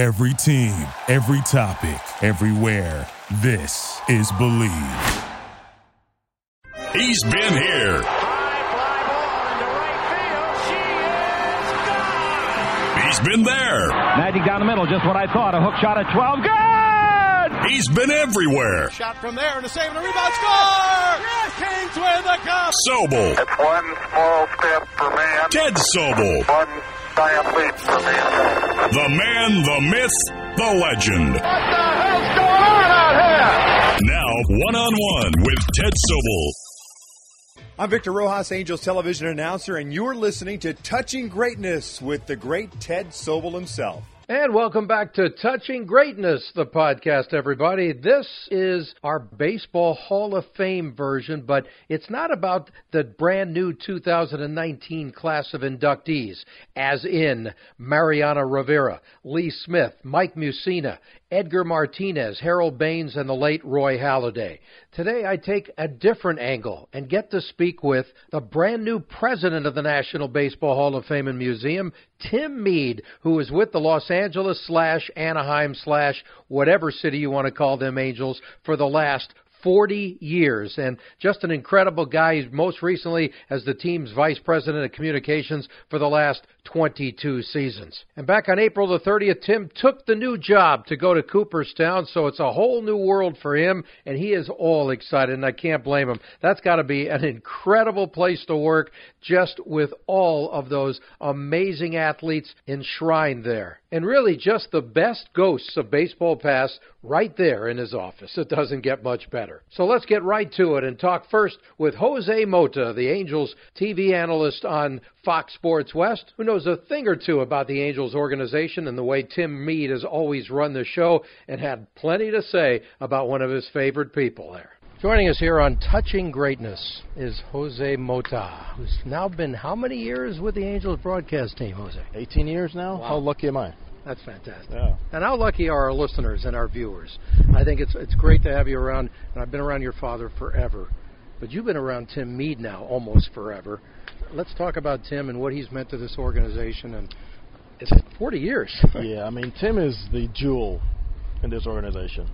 Every team, every topic, everywhere. This is Bleav. He's been here. He's been there. Magic down the middle, just what I thought. A hook shot at 12. Good! He's been everywhere. Shot from there and a save and a rebound score! Yes, Kings win the cup! Sobel. It's one small step for man, Ted Sobel. one giant leap for man. The man, the myth, the legend. What the hell's going on out here? Now, one on one with Ted Sobel. I'm Victor Rojas, Angels television announcer, and you're listening to Touching Greatness with the great Ted Sobel himself. And welcome back to Touching Greatness, the podcast, everybody. This is our Baseball Hall of Fame version, but it's not about the brand new 2019 class of inductees, as in Mariano Rivera, Lee Smith, Mike Mussina, Edgar Martinez, Harold Baines, and the late Roy Halladay. Today I take a different angle and get to speak with the brand new president of the National Baseball Hall of Fame and Museum, Tim Mead, who is with the Los Angeles slash Anaheim slash whatever city you want to call them Angels for the last 40 years and just an incredible guy. Most recently as the team's vice president of communications for the last 22 seasons. And back on April the 30th, Tim took the new job to go to Cooperstown, so it's a whole new world for him, and he is all excited, and I can't blame him. That's got to be an incredible place to work just with all of those amazing athletes enshrined there. And really, just the best ghosts of baseball past right there in his office. It doesn't get much better. So let's get right to it and talk first with Jose Mota, the Angels TV analyst on Fox Sports West, who knows a thing or two about the Angels organization and the way Tim Mead has always run the show and had plenty to say about one of his favorite people there. Joining us here on Touching Greatness is Jose Mota, who's now been how many years with the Angels broadcast team, Jose? 18 years now? Wow. How lucky am I? That's fantastic. Yeah. And how lucky are our listeners and our viewers? I think it's it's great to have you around. And I've been around your father forever, but you've been around Tim Mead now almost forever. Let's talk about Tim and what he's meant to this organization. And it's 40 years. yeah, I mean, Tim is the jewel in this organization.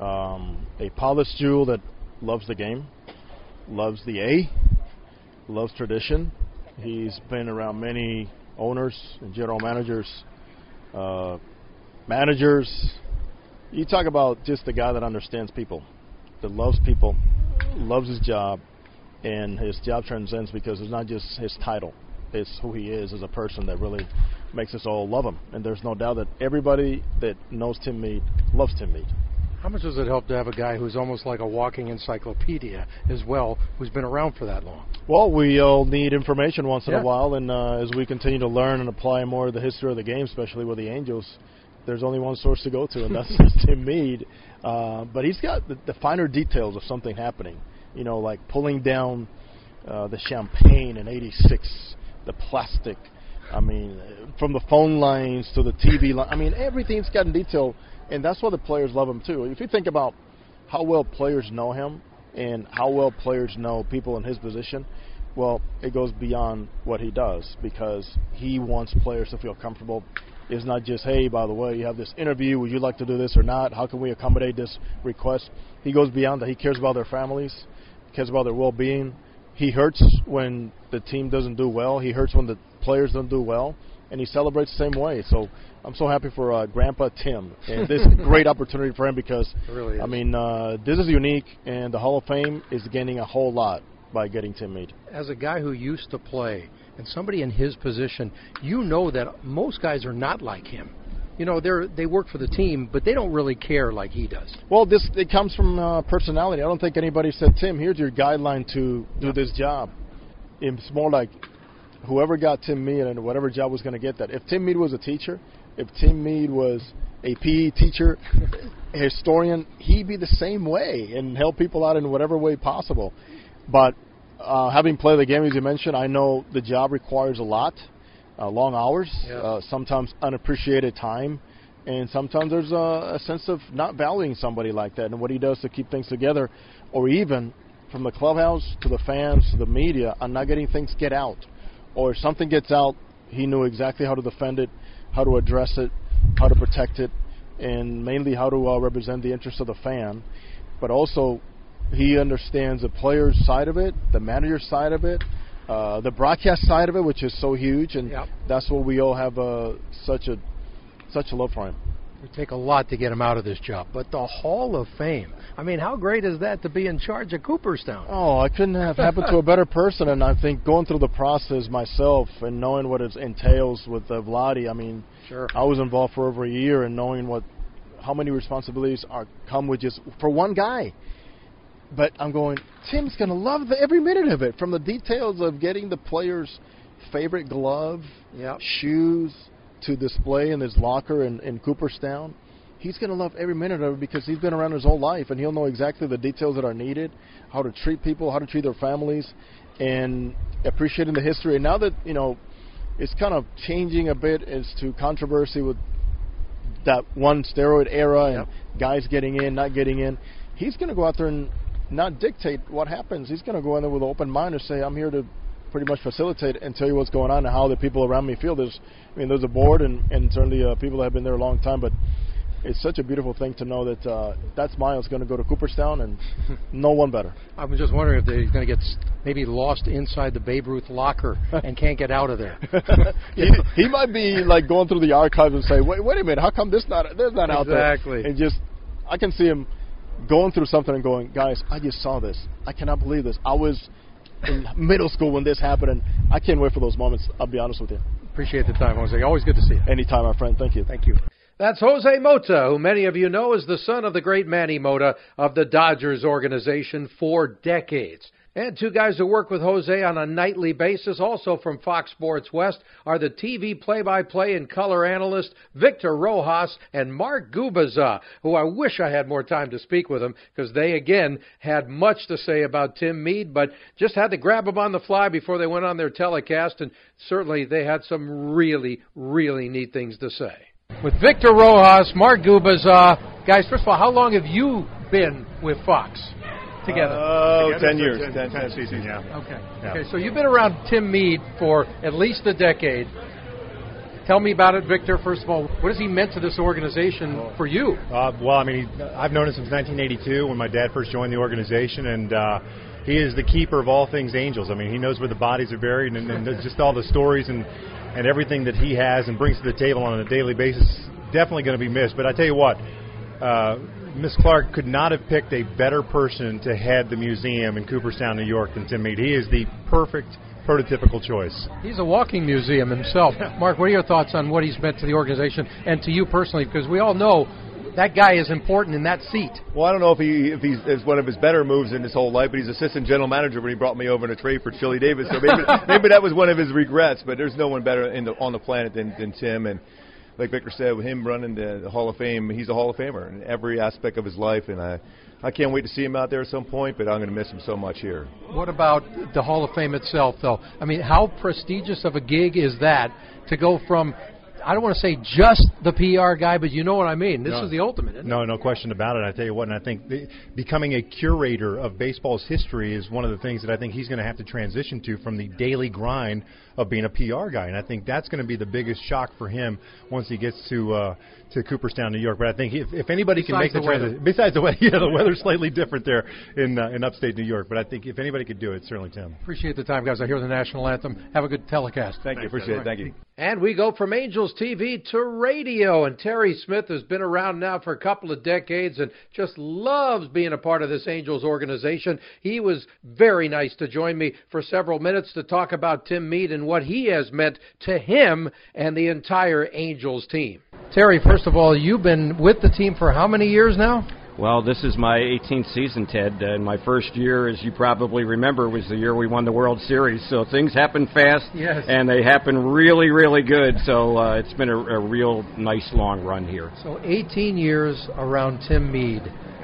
Um, a polished jewel that loves the game, loves the A, loves tradition. He's been around many owners and general managers, uh, managers. You talk about just the guy that understands people, that loves people, loves his job, and his job transcends because it's not just his title, it's who he is as a person that really makes us all love him. And there's no doubt that everybody that knows Tim Mead loves Tim Mead. How much does it help to have a guy who's almost like a walking encyclopedia as well, who's been around for that long? Well, we all need information once in Yeah. a while, and uh, as we continue to learn and apply more of the history of the game, especially with the Angels, there's only one source to go to, and that's Tim Mead. Uh, but he's got the, the finer details of something happening. You know, like pulling down uh, the champagne in '86, the plastic. I mean, from the phone lines to the TV line. I mean, everything's got in detail, and that's why the players love him too. If you think about how well players know him and how well players know people in his position, well, it goes beyond what he does because he wants players to feel comfortable. It's not just, hey, by the way, you have this interview. Would you like to do this or not? How can we accommodate this request? He goes beyond that. He cares about their families, cares about their well-being. He hurts when the team doesn't do well. He hurts when the players don't do well, and he celebrates the same way. So I'm so happy for uh, Grandpa Tim, and this is a great opportunity for him because really I mean uh, this is unique, and the Hall of Fame is gaining a whole lot by getting Tim Mead. as a guy who used to play and somebody in his position, you know that most guys are not like him. You know, they're they work for the team, but they don't really care like he does. Well, this it comes from uh, personality. I don't think anybody said, Tim, here's your guideline to do this job. It's more like whoever got Tim Mead and whatever job was going to get that. If Tim Mead was a teacher, if Tim Mead was a PE teacher, a historian, he'd be the same way and help people out in whatever way possible. But uh, having played the game, as you mentioned, I know the job requires a lot, uh, long hours, Yeah. uh, sometimes unappreciated time, and sometimes there's a, a sense of not valuing somebody like that and what he does to keep things together, or even from the clubhouse to the fans to the media on not getting things get out, or if something gets out, he knew exactly how to defend it, how to address it, how to protect it, and mainly how to uh, represent the interests of the fan. But also, he understands the player's side of it, the manager's side of it, uh, the broadcast side of it, which is so huge, and Yep. that's what we all have uh, such a such a love for him. It would take a lot to get him out of this job. But the Hall of Fame, I mean, how great is that to be in charge of Cooperstown? Oh, I couldn't have happened to a better person, and I think going through the process myself and knowing what it entails with uh, Vladi, I mean, Sure. I was involved for over a year and knowing what how many responsibilities are come with just for one guy. But I'm going, Tim's going to love the, every minute of it, from the details of getting the player's favorite glove, Yep. shoes, to display in his locker in, in Cooperstown. He's going to love every minute of it because he's been around his whole life and he'll know exactly the details that are needed, how to treat people, how to treat their families, and appreciating the history. And now that, you know, it's kind of changing a bit as to controversy with that one steroid era and guys getting in, not getting in. He's going to go out there and not dictate what happens. He's going to go in there with an open mind and say, "I'm here to pretty much facilitate and tell you what's going on and how the people around me feel." There's, I mean, there's a board and and certainly uh, people that have been there a long time, but. It's such a beautiful thing to know that uh, that smile is going to go to Cooperstown, and no one better. I was just wondering if he's going to get s- maybe lost inside the Babe Ruth locker and can't get out of there. he, he might be like going through the archives and say, "Wait, wait a minute, how come this not there's not out there?" Exactly. And just, I can see him going through something and going, "Guys, I just saw this. I cannot believe this. I was in middle school when this happened, and I can't wait for those moments. I'll be honest with you. Appreciate the time, Jose. Always good to see you. Anytime, my friend. Thank you. Thank you. That's Jose Mota, who many of you know is the son of the great Manny Mota of the Dodgers organization for decades. And two guys who work with Jose on a nightly basis, also from Fox Sports West, are the TV play by play and color analyst Victor Rojas and Mark Gubicza, who I wish I had more time to speak with them because they, again, had much to say about Tim Mead, but just had to grab them on the fly before they went on their telecast, and certainly they had some really, really neat things to say. With Victor Rojas, Mark Gubicza, guys, first of all, how long have you been with Fox together? Oh, Together 10 years. 10 10, 10 10 seasons, yeah. Okay. Yeah. Okay, so you've been around Tim Mead for at least a decade. Tell me about it, Victor. First of all, what has he meant to this organization for you? Uh, well, I mean, he, I've known him since 1982 when my dad first joined the organization, and uh, he is the keeper of all things Angels. I mean, he knows where the bodies are buried, and, and just all the stories and and everything that he has and brings to the table on a daily basis. Definitely going to be missed. But I tell you what, uh, Miss Clark could not have picked a better person to head the museum in Cooperstown, New York, than Tim Mead. He is the perfect prototypical choice. He's a walking museum himself. Mark, what are your thoughts on what he's meant to the organization and to you personally? Because we all know that guy is important in that seat. Well, I don't know if he if he's is one of his better moves in his whole life, but he's assistant general manager when he brought me over in a trade for Chili Davis. So maybe maybe that was one of his regrets. But there's no one better in the, on the planet than, than Tim. And like Victor said, with him running the, the Hall of Fame, he's a Hall of Famer in every aspect of his life. And I I can't wait to see him out there at some point. But I'm going to miss him so much here. What about the Hall of Fame itself, though? I mean, how prestigious of a gig is that to go from, I don't want to say just the PR guy, but you know what I mean. This No. is the ultimate, isn't No, no question about it. I tell you what, and I think the, becoming a curator of baseball's history is one of the things that I think he's going to have to transition to from the daily grind of being a PR guy, and I think that's going to be the biggest shock for him once he gets to uh, to Cooperstown, New York. But I think if, if anybody can make the, the transition, besides the weather, yeah, the weather's slightly different there in uh, in upstate New York. But I think if anybody could do it, certainly Tim. Appreciate the time, guys. I hear the national anthem. Have a good telecast. Thank you, appreciate it. Thank you. And we go from Angels TV to radio. And Terry Smith has been around now for a couple of decades and just loves being a part of this Angels organization. He was very nice to join me for several minutes to talk about Tim Mead and what he has meant to him and the entire Angels team. Terry, first of all, you've been with the team for how many years now? Well, this is my 18th season, Ted. And my first year, as you probably remember, was the year we won the World Series. So things happen fast, Yes. and they happen really, really good. So uh, it's been a, a real nice long run here. So 18 years around Tim Mead,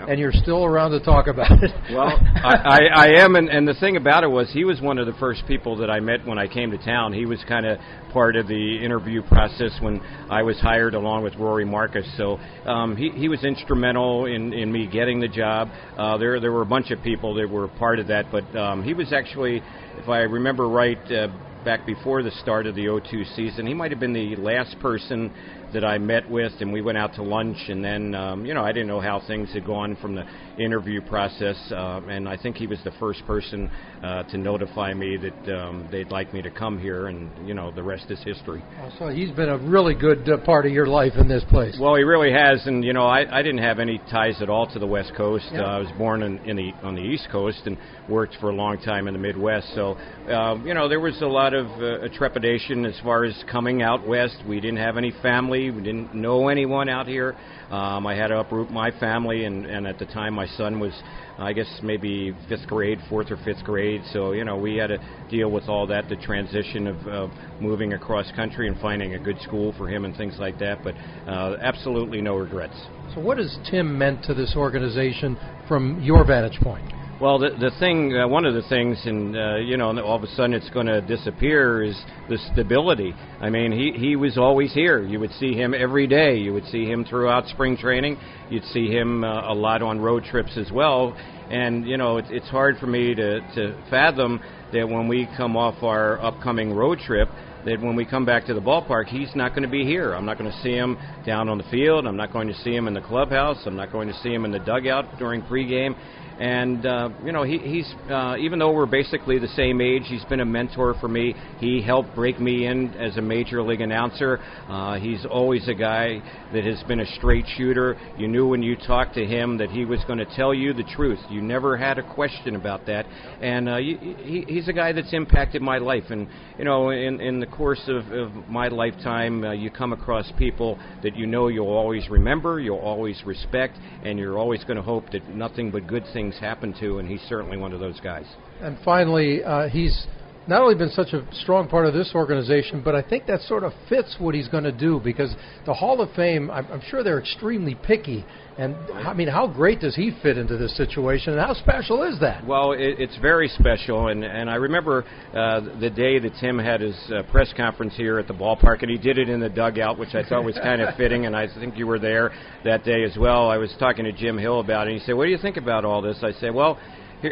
and you're still around to talk about it. Well, I, I, I am, and, and the thing about it was he was one of the first people that I met when I came to town. He was kind of part of the interview process when I was hired along with Rory Markas. So um, he, he was instrumental in, in me getting the job. Uh, there there were a bunch of people that were part of that, but um, he was actually, if I remember right. Uh, Back before the start of the 02 season, he might have been the last person that I met with, and we went out to lunch, and then um, you know I didn't know how things had gone from the interview process, uh, and I think he was the first person uh, to notify me that um, they'd like me to come here, and you know the rest is history. So he's been a really good uh, part of your life in this place. Well, he really has, and you know I, I didn't have any ties at all to the West Coast. Yeah. Uh, I was born in, in the on the East Coast and worked for a long time in the Midwest. So uh, you know there was a lot of uh, trepidation as far as coming out west. We didn't have any family. We didn't know anyone out here. Um, I had to uproot my family, and, and at the time my son was, I guess maybe fifth grade, fourth or fifth grade. So you know we had to deal with all that, the transition of, of moving across country and finding a good school for him and things like that. But uh, absolutely no regrets. So, what has Tim meant to this organization from your vantage point? Well, the the thing, uh, one of the things, and uh, you know, all of a sudden it's going to disappear is the stability. I mean, he he was always here. You would see him every day. You would see him throughout spring training. You'd see him uh, a lot on road trips as well. And you know, it, it's hard for me to to fathom that when we come off our upcoming road trip, that when we come back to the ballpark, he's not going to be here. I'm not going to see him down on the field. I'm not going to see him in the clubhouse. I'm not going to see him in the dugout during pregame. And uh, you know, he, he's uh, even though we're basically the same age, he's been a mentor for me. He helped break me in as a major league announcer. Uh, he's always a guy that has been a straight shooter. You knew when you talked to him that he was going to tell you the truth. You never had a question about that. And uh, he, he's a guy that's impacted my life. And you know, in, in the course of, of my lifetime, uh, you come across people that you know you'll always remember, you'll always respect, and you're always going to hope that nothing but good things happen to. And he's certainly one of those guys. And finally, uh, he's not only been such a strong part of this organization, but I think that sort of fits what he's going to do because the Hall of Fame, I'm, I'm sure they're extremely picky. And I mean, how great does he fit into this situation, and how special is that? Well, it, it's very special, and and I remember uh, the day that Tim had his uh, press conference here at the ballpark, and he did it in the dugout, which I thought was kind of fitting, and I think you were there that day as well. I was talking to Jim Hill about it, and he said, "What do you think about all this?" I said, "Well."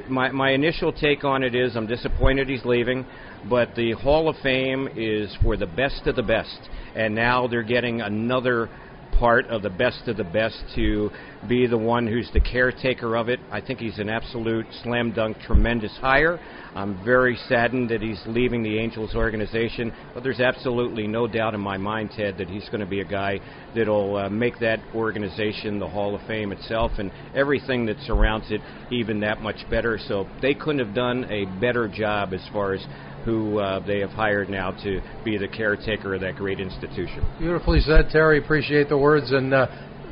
My, my initial take on it is I'm disappointed he's leaving, but the Hall of Fame is for the best of the best, and now they're getting another part of the best of the best to be the one who's the caretaker of it. I think he's an absolute slam dunk, tremendous hire. I'm very saddened that he's leaving the Angels organization, but there's absolutely no doubt in my mind, Ted, that he's going to be a guy that'll uh, make that organization, the Hall of Fame itself, and everything that surrounds it even that much better. So they couldn't have done a better job as far as who uh, they have hired now to be the caretaker of that great institution. Beautifully said, Terry. Appreciate the words, and uh,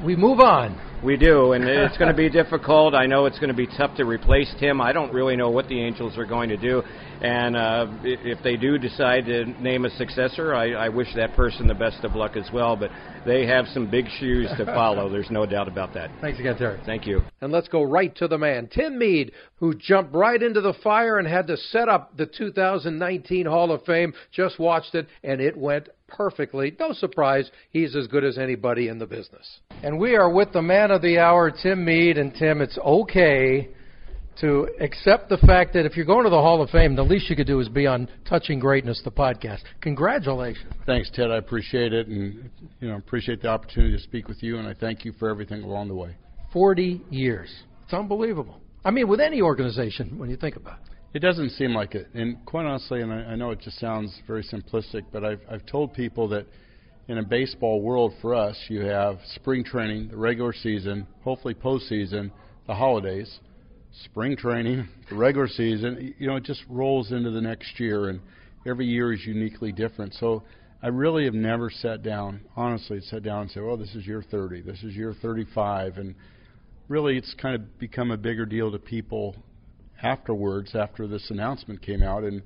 we move on. We do, and it's going to be difficult. I know it's going to be tough to replace Tim. I don't really know what the Angels are going to do, and uh, if they do decide to name a successor, I, I wish that person the best of luck as well. But they have some big shoes to follow. There's no doubt about that. Thanks again, Terry. Thank you. And let's go right to the man, Tim Mead, who jumped right into the fire and had to set up the 2019 Hall of Fame. Just watched it, and it went perfectly. No surprise, he's as good as anybody in the business. And we are with the man of the hour, Tim Mead. And Tim, it's okay to accept the fact that if you're going to the Hall of Fame, the least you could do is be on Touching Greatness, the podcast. Congratulations. Thanks, Ted. I appreciate it, and you know appreciate the opportunity to speak with you, and I thank you for everything along the way. Forty years. It's unbelievable. I mean, with any organization, when you think about it. It doesn't seem like it, and quite honestly, and I, I know it just sounds very simplistic, but I've I've told people that in a baseball world for us, you have spring training, the regular season, hopefully postseason, the holidays, spring training, the regular season. You know, it just rolls into the next year, and every year is uniquely different. So I really have never sat down, honestly, sat down and said, "Well, this is year 30, this is year 35," and really, it's kind of become a bigger deal to people afterwards, after this announcement came out, and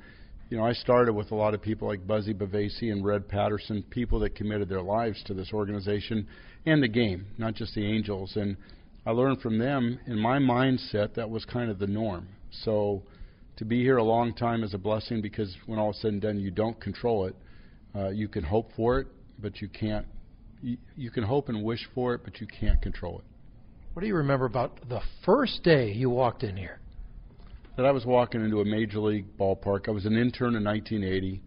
you know, I started with a lot of people like Buzzy Bavasi and Red Patterson, people that committed their lives to this organization and the game, not just the Angels. And I learned from them. In my mindset, that was kind of the norm. So to be here a long time is a blessing because when all is said and done, you don't control it. Uh, you can hope for it, but you can't. You, you can hope and wish for it, but you can't control it. What do you remember about the first day you walked in here? that I was walking into a major league ballpark. I was an intern in 1980.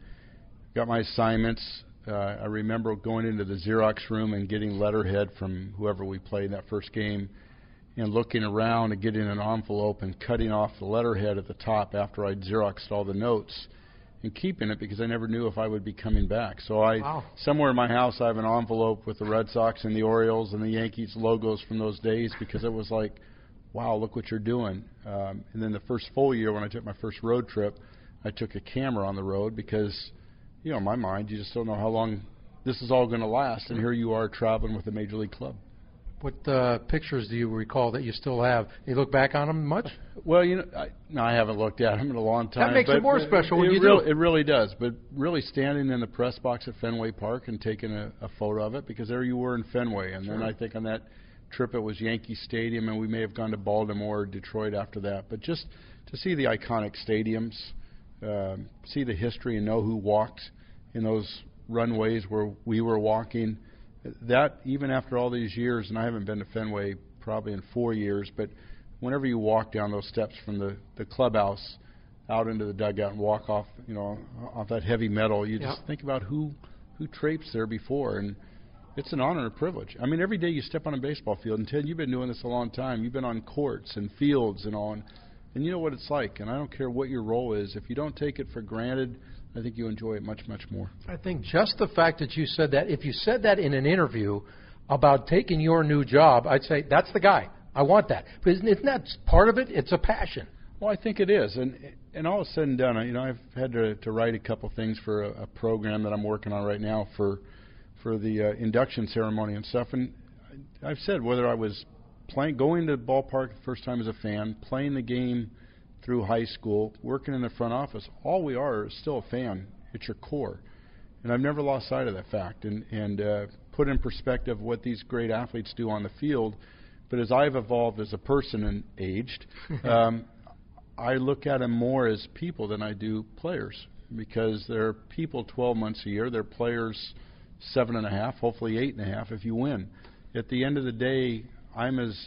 Got my assignments Uh, I remember going into the Xerox room and getting letterhead from whoever we played in that first game, and looking around and getting an envelope and cutting off the letterhead at the top after I'd Xeroxed all the notes and keeping it because I never knew if I would be coming back. So I Wow. somewhere in my house I have an envelope with the Red Sox and the Orioles and the Yankees logos from those days because it was like, wow, look what you're doing. Um, and then the first full year when I took my first road trip, I took a camera on the road because, you know, in my mind you just don't know how long this is all going to last, and here you are traveling with a major league club. What uh, pictures do you recall that you still have? You look back on them much? Well, you know, I, no, I haven't looked at them in a long time. That makes it more special when it you really, do. It really does. But really standing in the press box at Fenway Park and taking a, a photo of it because there you were in Fenway, and then I think on that trip it was Yankee Stadium, and we may have gone to Baltimore or Detroit after that. But just to see the iconic stadiums, um, see the history, and know who walked in those runways where we were walking. That even after all these years, and I haven't been to Fenway probably in four years, but whenever you walk down those steps from the the clubhouse out into the dugout and walk off, you know, off that heavy metal, you just think about who who traipsed there before, and it's an honor and a privilege. I mean, every day you step on a baseball field, and Ted, you've been doing this a long time. You've been on courts and fields and on, and you know what it's like. And I don't care what your role is. If you don't take it for granted, I think you enjoy it much, much more. I think just the fact that you said that, if you said that in an interview about taking your new job, I'd say that's the guy. I want that. But isn't, isn't that part of it? It's a passion. Well, I think it is, and and all is said and done, you know, I've had to, to write a couple things for a, a program that I'm working on right now for for the uh, induction ceremony and stuff. And I- I've said whether I was playing, going to the ballpark the first time as a fan, playing the game through high school, working in the front office, all we are is still a fan. It's your core, and I've never lost sight of that fact. And and uh, put in perspective what these great athletes do on the field. But as I've evolved as a person and aged, um, I look at them more as people than I do players because they're people 12 months a year. They're players seven and a half, hopefully eight and a half if you win. At the end of the day, I'm as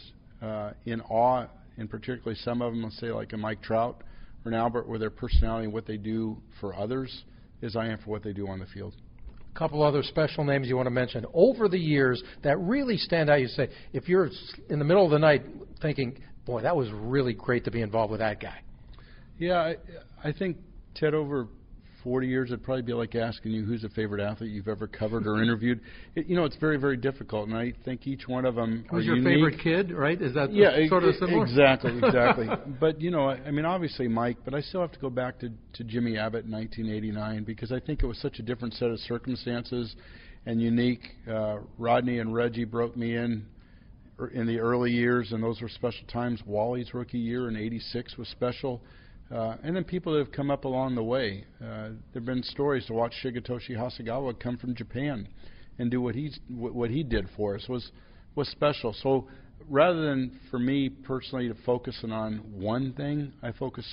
uh, in awe, and particularly some of them, let's say like a Mike Trout or an Albert, with their personality and what they do for others, as I am for what they do on the field. A couple other special names you want to mention over the years that really stand out. You say if you're in the middle of the night thinking, "Boy, that was really great to be involved with that guy." Yeah, I, I think Ted over 40 years it'd probably be like asking you who's a favorite athlete you've ever covered or interviewed. It, you know, it's very very difficult, and I think each one of them Who's are your unique. favorite kid? Right? Is that yeah, sort of similar? Exactly, exactly. but you know, I, I mean, obviously Mike, but I still have to go back to to Jimmy Abbott in 1989 because I think it was such a different set of circumstances and unique. Uh, Rodney and Reggie broke me in er- in the early years, and those were special times. Wally's rookie year in '86 was special. Uh, and then people that have come up along the way. Uh, there have been stories to watch Shigetoshi Hasegawa come from Japan and do what he's what what he did for us was was special. So rather than for me personally to focusing on one thing, I focus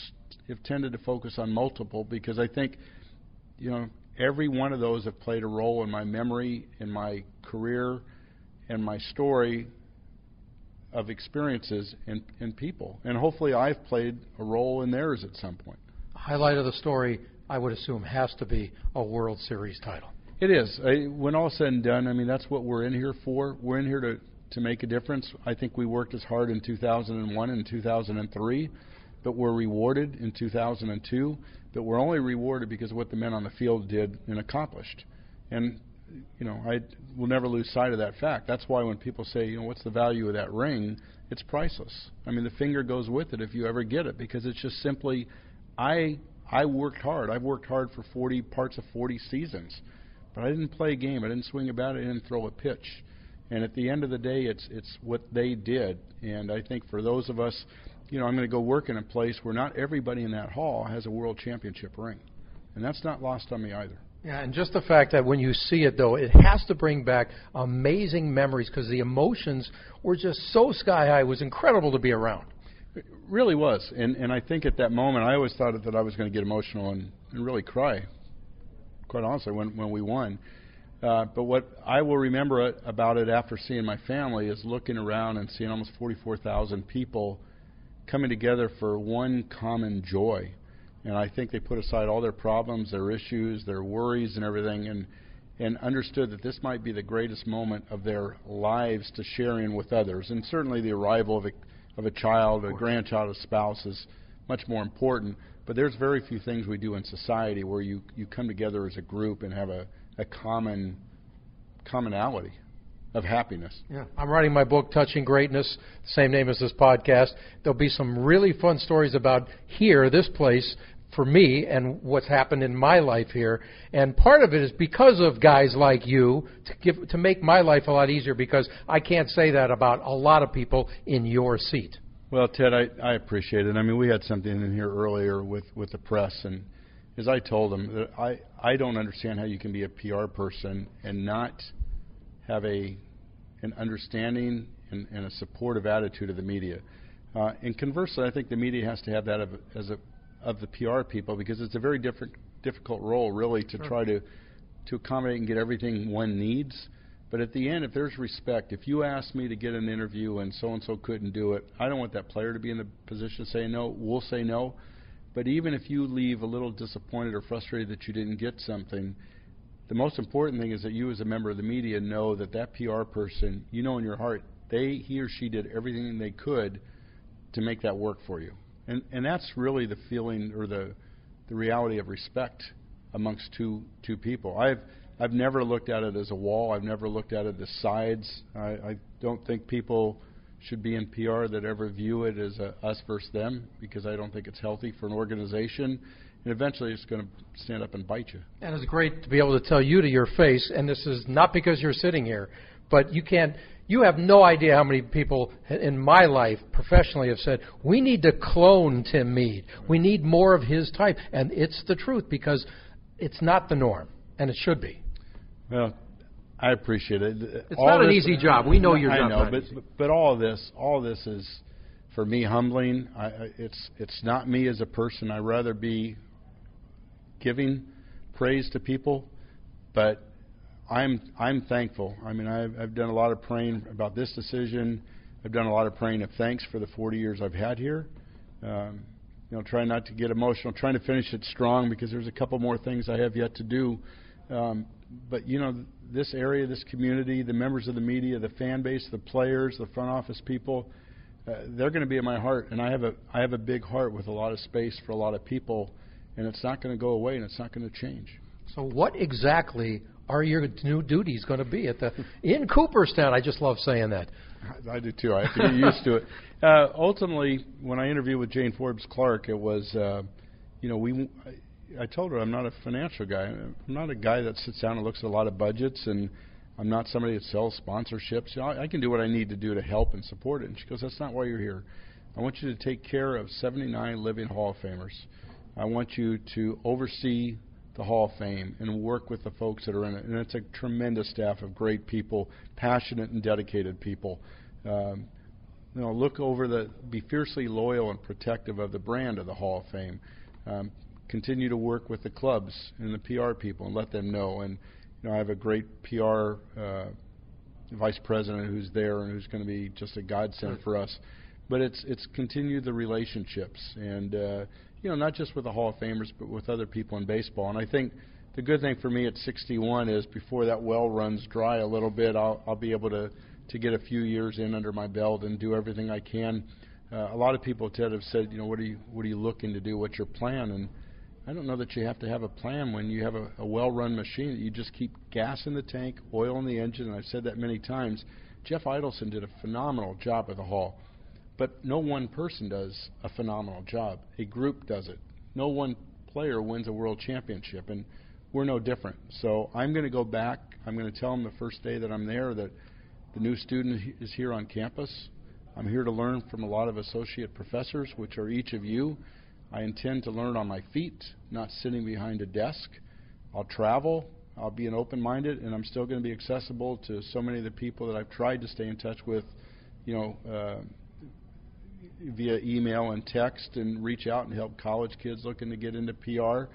have tended to focus on multiple because I think you know every one of those have played a role in my memory, in my career, and my story of experiences and, and people. And hopefully I've played a role in theirs at some point. Highlight of the story, I would assume, has to be a World Series title. It is. I, when all said and done, I mean, that's what we're in here for. We're in here to, to make a difference. I think we worked as hard in 2001 and 2003, but we're rewarded in 2002. But we're only rewarded because of what the men on the field did and accomplished. And, you know, I will never lose sight of that fact. That's why when people say, you know, what's the value of that ring? It's priceless. I mean, the finger goes with it if you ever get it because it's just simply, I I worked hard. I've worked hard for 40 parts of 40 seasons, but I didn't play a game. I didn't swing a bat. I didn't throw a pitch. And at the end of the day, it's it's what they did. And I think for those of us, you know, I'm going to go work in a place where not everybody in that hall has a world championship ring, and that's not lost on me either. Yeah, and just the fact that when you see it, though, it has to bring back amazing memories because the emotions were just so sky high. It was incredible to be around. It really was, and and I think at that moment I always thought that I was going to get emotional and, and really cry. Quite honestly, when when we won. Uh, but what I will remember about it after seeing my family is looking around and seeing almost 44,000 people coming together for one common joy. And I think they put aside all their problems, their issues, their worries, and everything, and and understood that this might be the greatest moment of their lives to share in with others. And certainly the arrival of a, of a child, a grandchild, a spouse is much more important. But there's very few things we do in society where you, you come together as a group and have a, a common commonality of happiness. Yeah. I'm writing my book, Touching Greatness, same name as this podcast. There'll be some really fun stories about here, this place, for me and what's happened in my life here. And part of it is because of guys like you to give to make my life a lot easier because I can't say that about a lot of people in your seat. Well, Ted, I, I appreciate it. I mean, we had something in here earlier with, with the press, and as I told them, that I, I don't understand how you can be a PR person and not have a an understanding and, and a supportive attitude of the media. Uh, and conversely, I think the media has to have that as a of the PR people because it's a very different difficult role really to Sure. try to to accommodate and get everything one needs. But at the end, if there's respect, if you ask me to get an interview and so and so couldn't do it, I don't want that player to be in the position to say no. We'll say no. But even if you leave a little disappointed or frustrated that you didn't get something, the most important thing is that you, as a member of the media, know that that PR person, you know in your heart, they he or she did everything they could to make that work for you. And and that's really the feeling or the the reality of respect amongst two two people. I've I've never looked at it as a wall. I've never looked at it as sides. I, I don't think people should be in PR that ever view it as a us versus them because I don't think it's healthy for an organization. And eventually, it's going to stand up and bite you. And it's great to be able to tell you to your face, and this is not because you're sitting here, but you can't. You have no idea how many people in my life professionally have said, "We need to clone Tim Mead. We need more of his type." And it's the truth because it's not the norm, and it should be. Well, I appreciate it. It's not an easy job. We know your I job's know, not but easy. but all of this, all of this is for me humbling. I, I, it's it's not me as a person. I'd rather be giving praise to people, but I'm I'm thankful. I mean, I've I've done a lot of praying about this decision. I've done a lot of praying of thanks for the 40 years I've had here. Um, you know, trying not to get emotional, trying to finish it strong because there's a couple more things I have yet to do. Um, but you know, this area, this community, the members of the media, the fan base, the players, the front office people, uh, they're going to be in my heart, and I have a I have a big heart with a lot of space for a lot of people, and it's not going to go away, and it's not going to change. So, what exactly are your new duties going to be at the in Cooperstown? I just love saying that. I, do too. I have to get used to it. Uh, ultimately, when I interviewed with Jane Forbes Clark, it was, uh, you know, we. I, I told her I'm not a financial guy. I'm not a guy that sits down and looks at a lot of budgets, and I'm not somebody that sells sponsorships. You know, I, I can do what I need to do to help and support it. And she goes, "That's not why you're here. I want you to take care of 79 living Hall of Famers. I want you to oversee the Hall of Fame and work with the folks that are in it. And it's a tremendous staff of great people, passionate and dedicated people. Um, you know, look over the, be fiercely loyal and protective of the brand of the Hall of Fame. Um, continue to work with the clubs and the PR people and let them know. And you know, I have a great PR uh, vice president who's there and who's going to be just a godsend for us. But it's it's continue the relationships and uh, you know not just with the Hall of Famers but with other people in baseball. And I think the good thing for me at 61 is before that well runs dry a little bit, I'll I'll be able to to get a few years in under my belt and do everything I can. Uh, a lot of people, Ted, have said, you know, what are you what are you looking to do? What's your plan? And I don't know that you have to have a plan when you have a, a well-run machine. You just keep gas in the tank, oil in the engine, and I've said that many times. Jeff Idelson did a phenomenal job at the Hall, but no one person does a phenomenal job. A group does it. No one player wins a world championship, and we're no different. So I'm going to go back. I'm going to tell them the first day that I'm there that the new student is here on campus. I'm here to learn from a lot of associate professors, which are each of you. I intend to learn on my feet, not sitting behind a desk. I'll travel. I'll be an open-minded, and I'm still going to be accessible to so many of the people that I've tried to stay in touch with, you know, uh, via email and text, and reach out and help college kids looking to get into PR.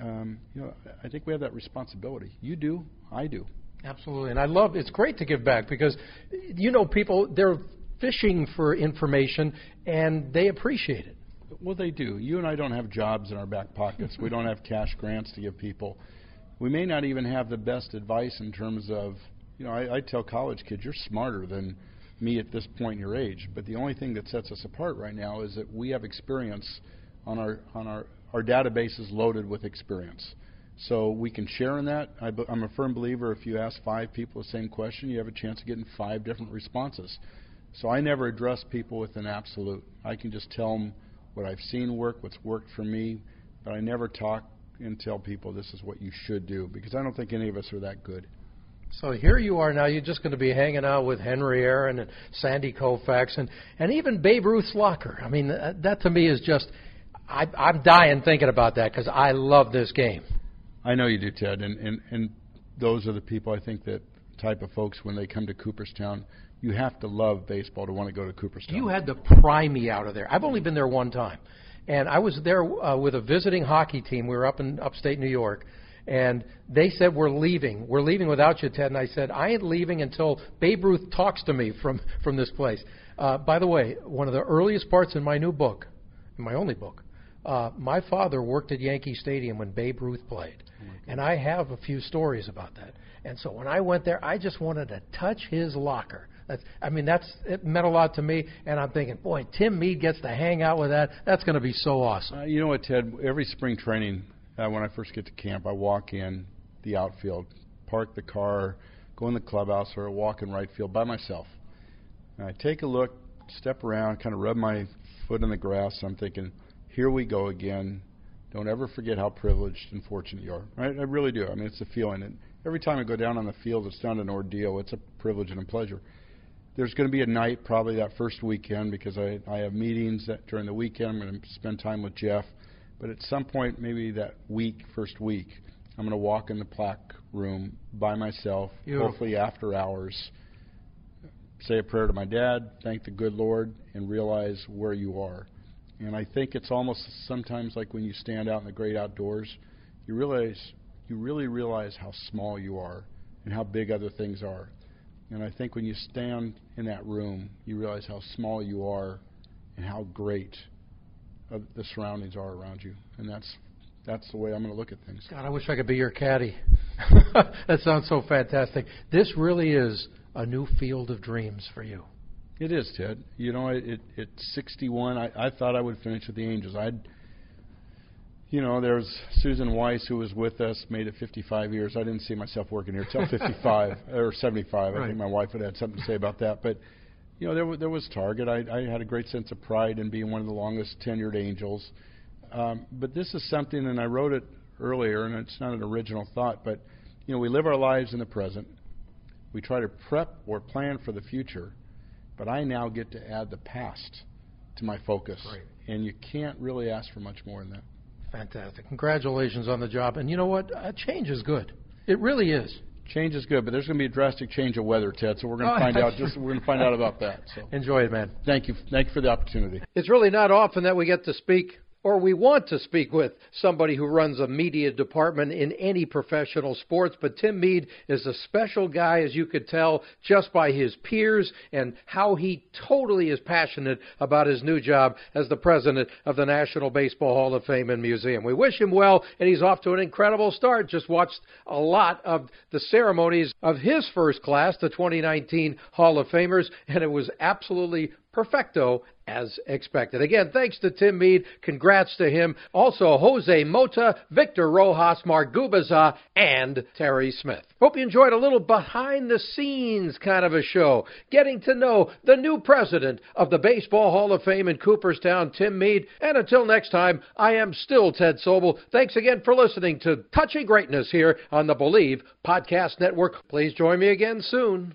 Um, you know, I think we have that responsibility. You do. I do. Absolutely, and I love. It's great to give back because, you know, people they're fishing for information and they appreciate it. Well, they do. You and I don't have jobs in our back pockets. we don't have cash grants to give people. we may not even have the best advice in terms of, you know, I, I tell college kids, you're smarter than me at this point in your age. But the only thing that sets us apart right now is that we have experience on our on our our database is loaded with experience. So we can share in that. I, am a firm believer if you ask five people the same question, you have a chance of getting five different responses. So I never address people with an absolute. I can just tell them what I've seen work, what's worked for me, but I never talk and tell people this is what you should do because I don't think any of us are that good. So here you are now. You're just going to be hanging out with Henry Aaron and Sandy Koufax and and even Babe Ruth's locker. I mean, that, that to me is just. I, I'm dying thinking about that because I love this game. I know you do, Ted, and, and and those are the people I think that type of folks when they come to Cooperstown. You have to love baseball to want to go to Cooperstown. You had to pry me out of there. I've only been there one time, and I was there uh, with a visiting hockey team. We were up in upstate New York, and they said we're leaving. We're leaving without you, Ted. And I said I ain't leaving until Babe Ruth talks to me from from this place. Uh, by the way, one of the earliest parts in my new book, in my only book, uh, my father worked at Yankee Stadium when Babe Ruth played, oh and I have a few stories about that. And so when I went there, I just wanted to touch his locker. That's, I mean, that's it meant a lot to me, and I'm thinking, boy, Tim Mead gets to hang out with that. That's going to be so awesome. Uh, you know what, Ted? Every spring training, uh, when I first get to camp, I walk in the outfield, park the car, go in the clubhouse, or walk in right field by myself. And I take a look, step around, kind of rub my foot in the grass. I'm thinking, here we go again. Don't ever forget how privileged and fortunate you are. Right? I really do. I mean, it's a feeling. And every time I go down on the field, it's not an ordeal. It's a privilege and a pleasure. There's going to be a night probably that first weekend because I, I have meetings that during the weekend. I'm going to spend time with Jeff. But at some point, maybe that week, first week, I'm going to walk in the plaque room by myself, hopefully after hours, say a prayer to my dad, thank the good Lord, and realize where you are. And I think it's almost sometimes like when you stand out in the great outdoors, you realize you really realize how small you are and how big other things are. And I think when you stand in that room, you realize how small you are and how great uh, the surroundings are around you. And that's that's the way I'm going to look at things. God, I wish I could be your caddy. that sounds so fantastic. This really is a new field of dreams for you. It is, Ted. You know, it, it at 61, I, I thought I would finish with the Angels. I'd, you know, there's Susan Weiss who was with us, made it 55 years. I didn't see myself working here till 55 or 75. Right. I think my wife would have had something to say about that. But you know, there was, there was Target. I, I had a great sense of pride in being one of the longest tenured Angels. Um, but this is something, and I wrote it earlier, and it's not an original thought, but you know, we live our lives in the present. We try to prep or plan for the future but I now get to add the past to my focus. And you can't really ask for much more than that. Fantastic. Congratulations on the job. And you know what? Uh, change is good. It really is. Change is good, but there's going to be a drastic change of weather, Ted. So we're going to oh, find out. Just we're going to find out about that. So enjoy it, man. Thank you. Thank you for the opportunity. It's really not often that we get to speak or we want to speak with somebody who runs a media department in any professional sports. But Tim Mead is a special guy, as you could tell just by his peers and how he totally is passionate about his new job as the president of the National Baseball Hall of Fame and Museum. We wish him well, and he's off to an incredible start. Just watched a lot of the ceremonies of his first class, the 2019 Hall of Famers, and it was absolutely perfecto as expected. Again, thanks to Tim Mead. Congrats to him. Also, Jose Mota, Victor Rojas, Mark Gubicza, and Terry Smith. Hope you enjoyed a little behind the scenes kind of a show, getting to know the new president of the Baseball Hall of Fame in Cooperstown, Tim Mead. And until next time, I am still Ted Sobel. Thanks again for listening to Touching Greatness here on the Bleav Podcast Network. Please join me again soon.